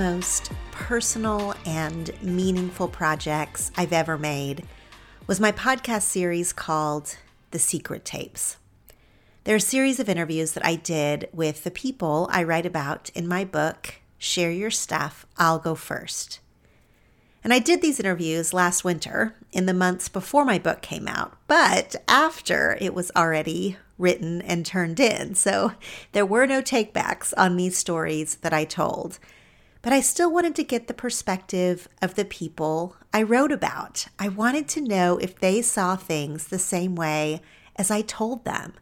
most personal and meaningful projects I've ever made was my podcast series called The Secret Tapes. They're a series of interviews that I did with the people I write about in my book, Share Your Stuff, I'll Go First. And I did these interviews last winter in the months before my book came out, but after it was already written and turned in. So there were no takebacks on these stories that I told. But I still wanted to get the perspective of the people I wrote about. I wanted to know if they saw things the same way as I told them.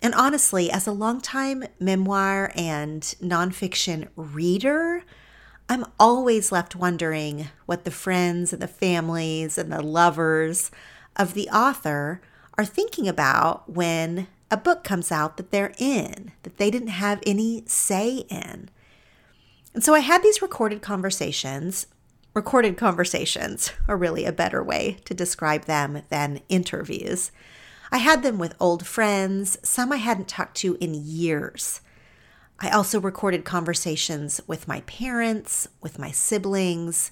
And honestly, as a longtime memoir and nonfiction reader, I'm always left wondering what the friends and the families and the lovers of the author are thinking about when a book comes out that they're in, that they didn't have any say in. And so I had these recorded conversations. Recorded conversations are really a better way to describe them than interviews. I had them with old friends, some I hadn't talked to in years. I also recorded conversations with my parents, with my siblings,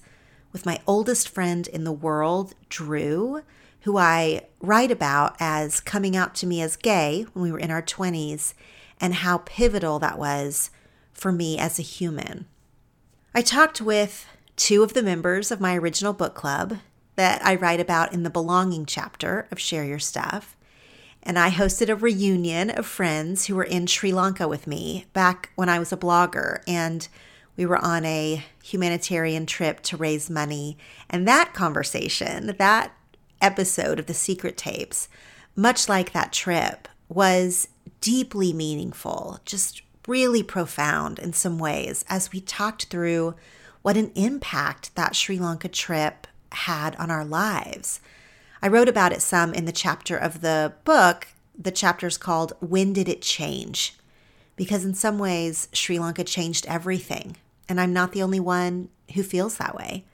with my oldest friend in the world, Drew, who I write about as coming out to me as gay when we were in our 20s, and how pivotal that was for me as a human. I talked with two of the members of my original book club that I write about in the belonging chapter of Share Your Stuff. And I hosted a reunion of friends who were in Sri Lanka with me back when I was a blogger. And we were on a humanitarian trip to raise money. And that conversation, that episode of the secret tapes, much like that trip, was deeply meaningful, just really profound in some ways as we talked through what an impact that Sri Lanka trip had on our lives. I wrote about it some in the chapter of the book. The chapter's called When Did It Change? Because in some ways, Sri Lanka changed everything. And I'm not the only one who feels that way.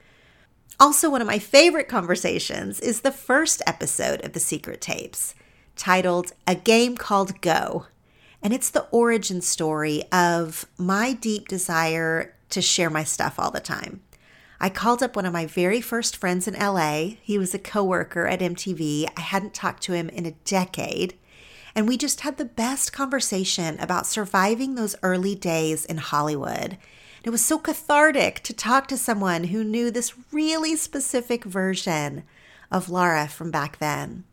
Also, one of my favorite conversations is the first episode of The Secret Tapes, titled A Game Called Go. And it's the origin story of my deep desire to share my stuff all the time. I called up one of my very first friends in LA. He was a coworker at MTV. I hadn't talked to him in a decade. And we just had the best conversation about surviving those early days in Hollywood. It was so cathartic to talk to someone who knew this really specific version of Laura from back then.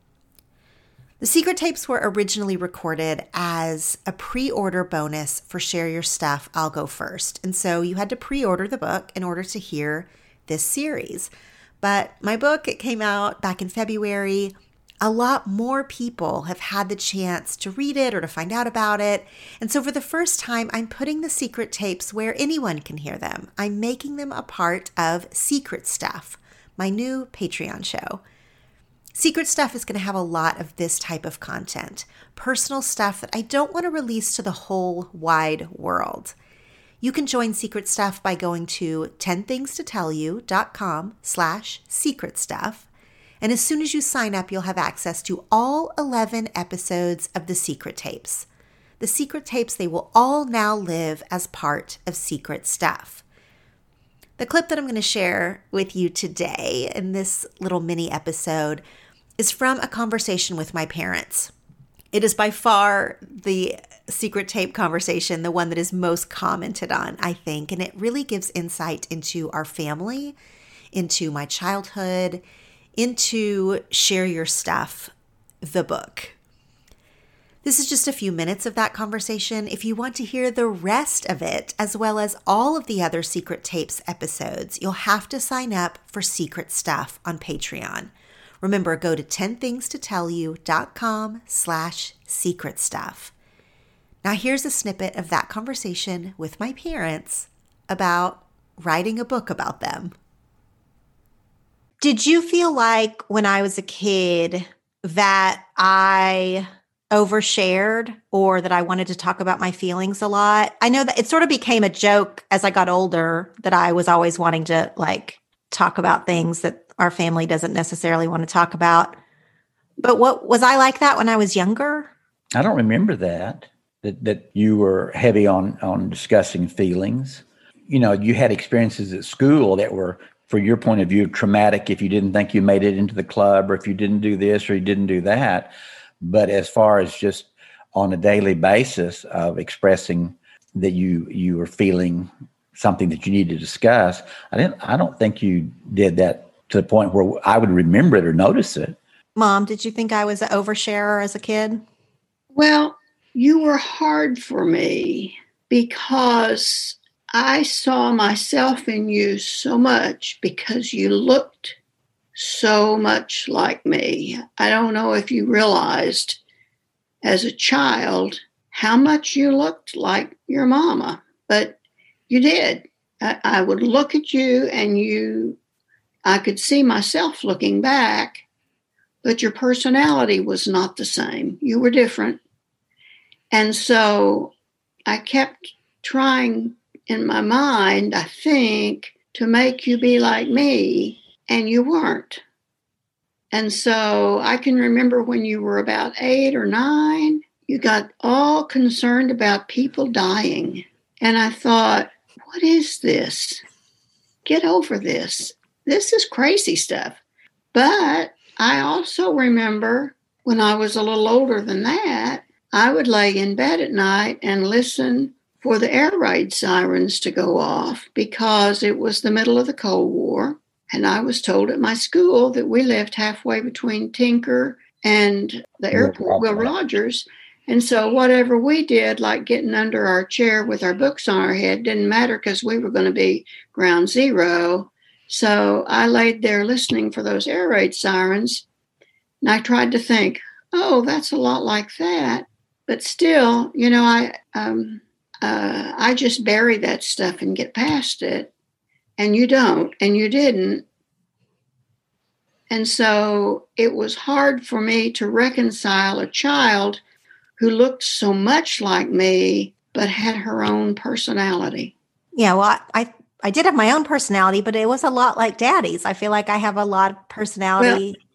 The secret tapes were originally recorded as a pre order bonus for Share Your Stuff, I'll Go First. And so you had to pre order the book in order to hear this series. But my book, it came out back in February. A lot more people have had the chance to read it or to find out about it. And so, for the first time, I'm putting the secret tapes where anyone can hear them. I'm making them a part of Secret Stuff, my new Patreon show. Secret Stuff is going to have a lot of this type of content, personal stuff that I don't want to release to the whole wide world. You can join Secret Stuff by going to 10thingstotellyou.com slash secret stuff. And as soon as you sign up, you'll have access to all 11 episodes of the Secret Tapes. The Secret Tapes, they will all now live as part of Secret Stuff. The clip that I'm going to share with you today in this little mini episode is from a conversation with my parents. It is by far the secret tape conversation, the one that is most commented on, I think. And it really gives insight into our family, into my childhood, into Share Your Stuff, the book. This is just a few minutes of that conversation. If you want to hear the rest of it, as well as all of the other Secret Tapes episodes, you'll have to sign up for Secret Stuff on Patreon. Remember, go to 10thingstotellyou.com slash secret stuff. Now here's a snippet of that conversation with my parents about writing a book about them. Did you feel like when I was a kid that I overshared or that I wanted to talk about my feelings a lot? I know that it sort of became a joke as I got older that I was always wanting to like talk about things that our family doesn't necessarily want to talk about. But what was I like that when I was younger? I don't remember that. That that you were heavy on on discussing feelings. you know, you had experiences at school that were, for your point of view, traumatic if you didn't think you made it into the club or if you didn't do this or you didn't do that. But as far as just on a daily basis of expressing that you you were feeling something that you need to discuss, I didn't I don't think you did that to the point where I would remember it or notice it. Mom, did you think I was an oversharer as a kid? Well, you were hard for me because I saw myself in you so much because you looked so much like me. I don't know if you realized as a child how much you looked like your mama, but you did. I, I would look at you and you, I could see myself looking back, but your personality was not the same. You were different. And so I kept trying in my mind, I think, to make you be like me, and you weren't. And so I can remember when you were about eight or nine, you got all concerned about people dying. And I thought, what is this? Get over this. This is crazy stuff. But I also remember when I was a little older than that, I would lay in bed at night and listen for the air raid sirens to go off because it was the middle of the Cold War. And I was told at my school that we lived halfway between Tinker and the airport, Will Rogers. And so whatever we did, like getting under our chair with our books on our head, didn't matter because we were going to be ground zero. So I laid there listening for those air raid sirens. And I tried to think, oh, that's a lot like that. But still, you know, I um, uh, I just bury that stuff and get past it. And you don't, and you didn't. And so it was hard for me to reconcile a child who looked so much like me, but had her own personality. Yeah, well, I, I did have my own personality, but it was a lot like daddy's. I feel like I have a lot of personality well,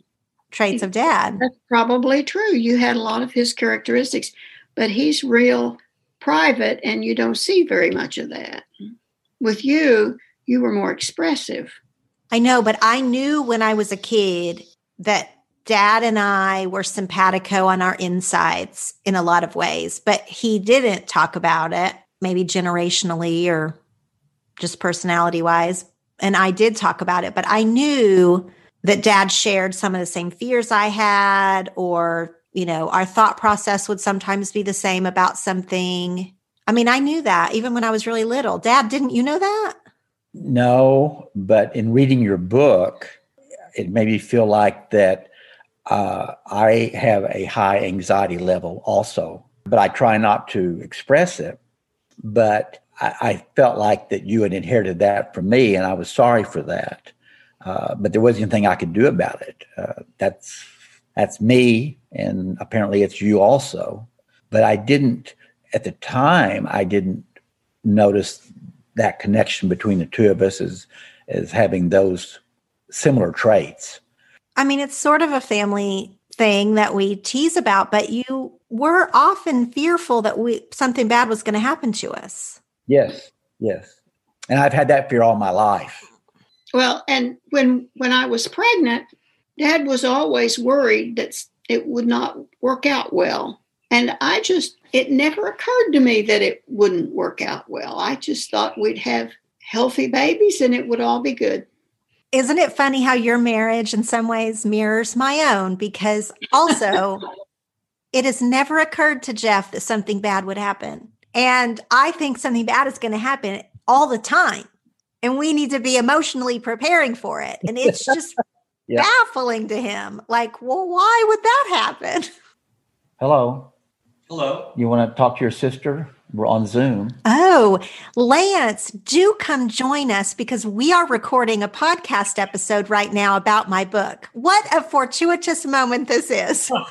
traits of dad. That's probably true. You had a lot of his characteristics, but he's real private and you don't see very much of that. With you, you were more expressive. I know, but I knew when I was a kid that dad and I were simpatico on our insides in a lot of ways, but he didn't talk about it, maybe generationally or just personality wise. And I did talk about it, but I knew that dad shared some of the same fears I had or you know, our thought process would sometimes be the same about something. I mean, I knew that even when I was really little. Dad, didn't you know that? No, but in reading your book, it made me feel like that uh, I have a high anxiety level also, but I try not to express it. But I, I felt like that you had inherited that from me, and I was sorry for that. Uh, but there wasn't anything I could do about it. Uh, that's that's me, and apparently it's you also. But I didn't, at the time, I didn't notice that connection between the two of us as, as having those similar traits. I mean, it's sort of a family thing that we tease about, but you were often fearful that we something bad was going to happen to us. Yes, yes. And I've had that fear all my life. Well, and when when I was pregnant, Dad was always worried that it would not work out well. And I just, it never occurred to me that it wouldn't work out well. I just thought we'd have healthy babies and it would all be good. Isn't it funny how your marriage, in some ways, mirrors my own? Because also, it has never occurred to Jeff that something bad would happen. And I think something bad is going to happen all the time. And we need to be emotionally preparing for it. And it's just yeah. baffling to him. Like, well, why would that happen? Hello. Hello. You want to talk to your sister? We're on Zoom. Oh, Lance, do come join us because we are recording a podcast episode right now about my book. What a fortuitous moment this is. All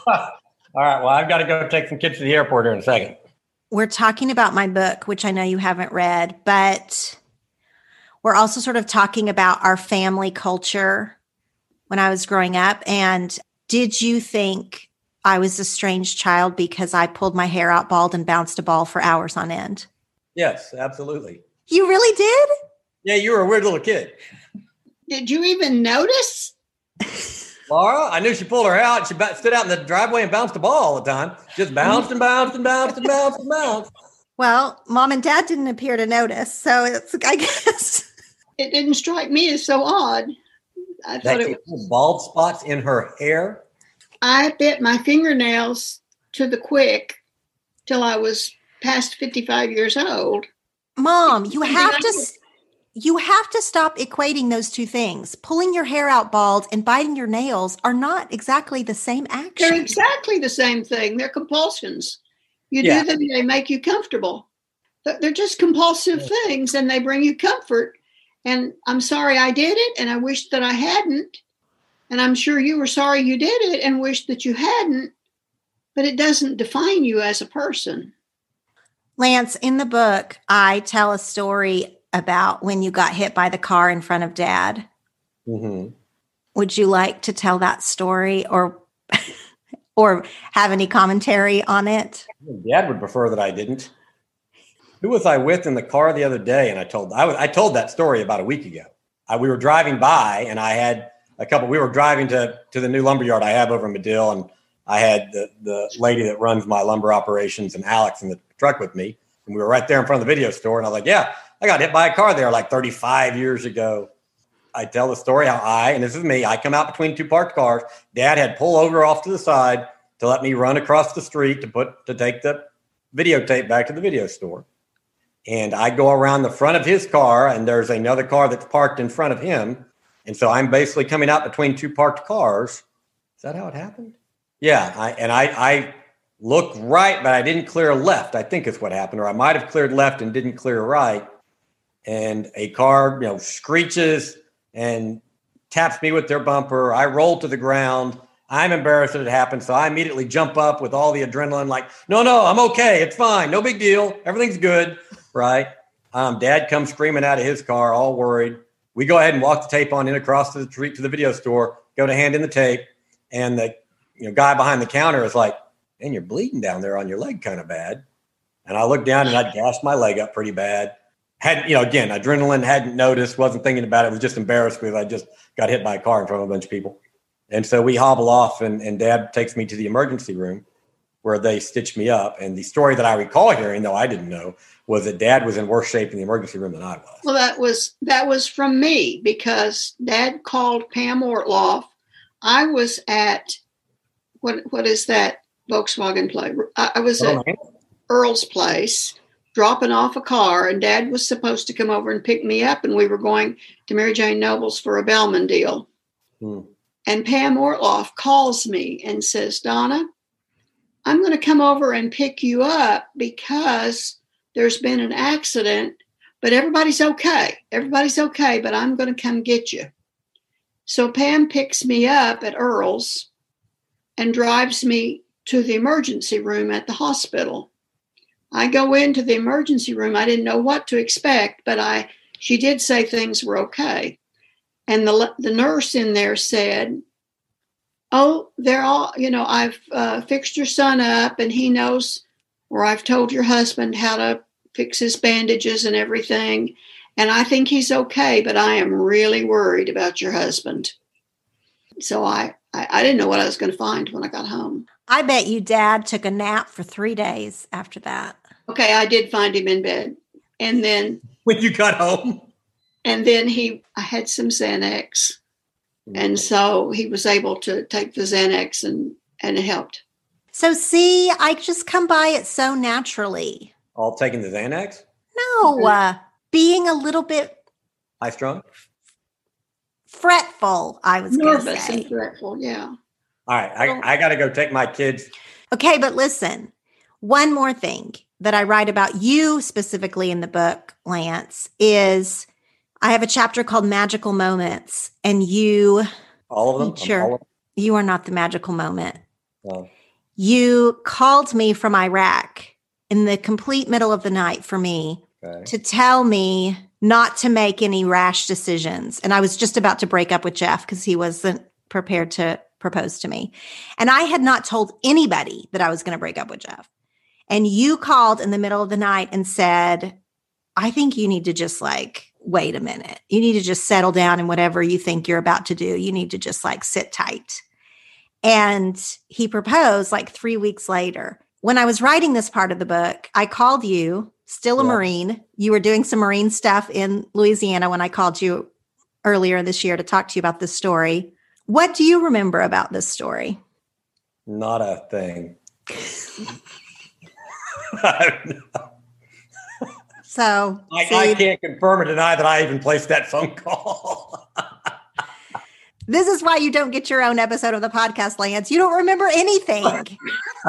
right. Well, I've got to go take some kids to the airport here in a second. We're talking about my book, which I know you haven't read, but we're also sort of talking about our family culture when I was growing up. And did you think I was a strange child because I pulled my hair out bald and bounced a ball for hours on end? Yes, absolutely. You really did? Yeah, you were a weird little kid. Did you even notice? Laura, I knew she pulled her out. She stood out in the driveway and bounced the ball all the time. Just bounced and bounced and bounced and bounced and bounced. Well, mom and dad didn't appear to notice. So it's, I guess. It didn't strike me as so odd. I thought That it she had bald spots in her hair. I bit my fingernails to the quick till I was past 55 years old. Mom, you have I to. Did. s- You have to stop equating those two things. Pulling your hair out bald and biting your nails are not exactly the same action. They're exactly the same thing. They're compulsions. You Yeah. do them, they make you comfortable. They're just compulsive things and they bring you comfort. And I'm sorry I did it and I wish that I hadn't. And I'm sure you were sorry you did it and wish that you hadn't. But it doesn't define you as a person. Lance, in the book, I tell a story about when you got hit by the car in front of dad. Mm-hmm. Would you like to tell that story or or have any commentary on it? Dad would prefer that I didn't. Who was I with in the car the other day? And I told I was I told that story about a week ago. I, we were driving by, and I had a couple. We were driving to to the new lumber yard I have over in Madill, and I had the the lady that runs my lumber operations and Alex in the truck with me, and we were right there in front of the video store. And I was like, "Yeah, I got hit by a car there like 35 years ago." I tell the story how I, and this is me, I come out between two parked cars. Dad had pulled over off to the side to let me run across the street to put to take the videotape back to the video store. And I go around the front of his car, and there's another car that's parked in front of him. And so I'm basically coming out between two parked cars. Is that how it happened? Yeah. I, and I, I looked right, but I didn't clear left. I think is what happened, or I might have cleared left and didn't clear right. And a car, you know, screeches and taps me with their bumper. I roll to the ground. I'm embarrassed that it happened. So I immediately jump up with all the adrenaline, like, no, no, I'm okay. It's fine. No big deal. Everything's good. Right. Um, Dad comes screaming out of his car, all worried. We go ahead and walk the tape on in across to the street to the video store, go to hand in the tape. And the you know, guy behind the counter is like, and you're bleeding down there on your leg kind of bad. And I look down and I'd gashed my leg up pretty bad. Had you know, again, adrenaline hadn't noticed, wasn't thinking about it, was just embarrassed because I just got hit by a car in front of a bunch of people. And so we hobble off and, and dad takes me to the emergency room where they stitched me up. And the story that I recall hearing, though I didn't know, was that dad was in worse shape in the emergency room than I was. Well, that was that was from me because Dad called Pam Ortloff. I was at what what is that Volkswagen play? I, I was at Earl's place dropping off a car, and Dad was supposed to come over and pick me up, and we were going to Mary Jane Nobles for a Bellman deal. Hmm. And Pam Ortloff calls me and says, Donna, I'm going to come over and pick you up because there's been an accident, but everybody's okay. Everybody's okay, but I'm going to come get you. So Pam picks me up at Earl's and drives me to the emergency room at the hospital. I go into the emergency room. I didn't know what to expect, but I she did say things were okay. And the the nurse in there said, "Oh, they're all, you know, I've uh, fixed your son up and he knows or I've told your husband how to fix his bandages and everything, and I think he's okay, but I am really worried about your husband." So I I, I didn't know what I was going to find when I got home. I bet you dad took a nap for three days after that. Okay, I did find him in bed. And then When you got home, and then he I had some Xanax. And so he was able to take the Xanax and and it helped. So, see, I just come by it so naturally. all taking the Xanax, No, uh, being a little bit high strung. fretful, I was going to Nervous say. and fretful, yeah. All right, I, I got to go take my kids. Okay, but listen, one more thing that I write about you specifically in the book, Lance, is I have a chapter called Magical Moments, and you All of them. Sure. Of you are not the magical moment. them? Oh. You called me from Iraq in the complete middle of the night for me okay. to tell me not to make any rash decisions. And I was just about to break up with Jeff because he wasn't prepared to propose to me. And I had not told anybody that I was going to break up with Jeff. And you called in the middle of the night and said, I think you need to just like wait a minute. You need to just settle down in whatever you think you're about to do. You need to just like sit tight. And he proposed like three weeks later. When I was writing this part of the book, I called you, still a Yeah. Marine. You were doing some Marine stuff in Louisiana when I called you earlier this year to talk to you about this story. What do you remember about this story? Not a thing. So, I, see, I can't confirm or deny that I even placed that phone call. this is why you don't get your own episode of the podcast, Lance. You don't remember anything.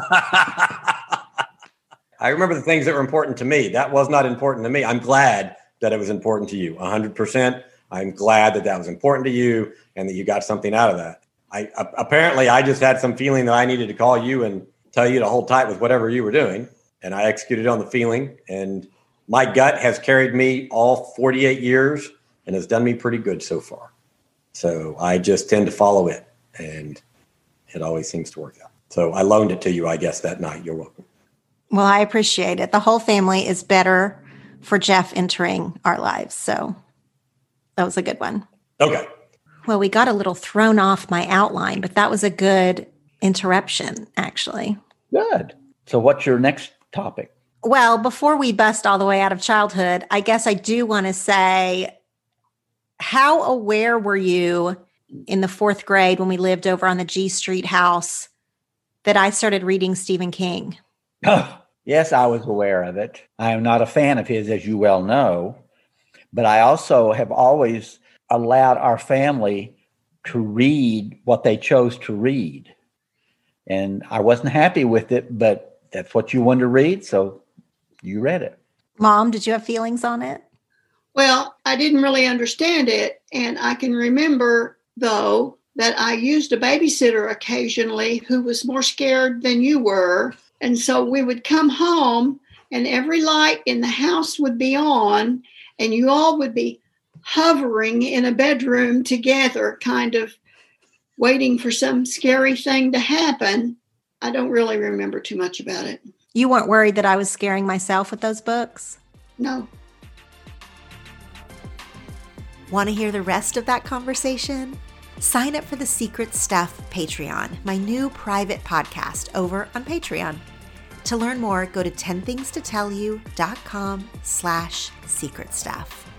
I remember the things that were important to me. That was not important to me. I'm glad that it was important to you. 100%. I'm glad that that was important to you and that you got something out of that. I apparently I just had some feeling that I needed to call you and tell you to hold tight with whatever you were doing, and I executed on the feeling. And my gut has carried me all 48 years and has done me pretty good so far. So I just tend to follow it, and it always seems to work out. So I loaned it to you, I guess, that night. You're welcome. Well, I appreciate it. The whole family is better for Jeff entering our lives. So that was a good one. Okay. Well, we got a little thrown off my outline, but that was a good interruption, actually. Good. So, what's your next topic? Well, before we bust all the way out of childhood, I guess I do want to say how aware were you in the fourth grade when we lived over on the G Street house that I started reading Stephen King? yes, I was aware of it. I am not a fan of his, as you well know, but I also have always allowed our family to read what they chose to read. And I wasn't happy with it, but that's what you wanted to read. So you read it. Mom, did you have feelings on it? Well, I didn't really understand it. And I can remember, though, that I used a babysitter occasionally who was more scared than you were. And so we would come home, and every light in the house would be on, and you all would be hovering in a bedroom together, kind of waiting for some scary thing to happen. I don't really remember too much about it. You weren't worried that I was scaring myself with those books? No. Want to hear the rest of that conversation? Sign up for the Secret Stuff Patreon, my new private podcast over on Patreon. To learn more, go to 10thingstotellyou.com slash secret stuff.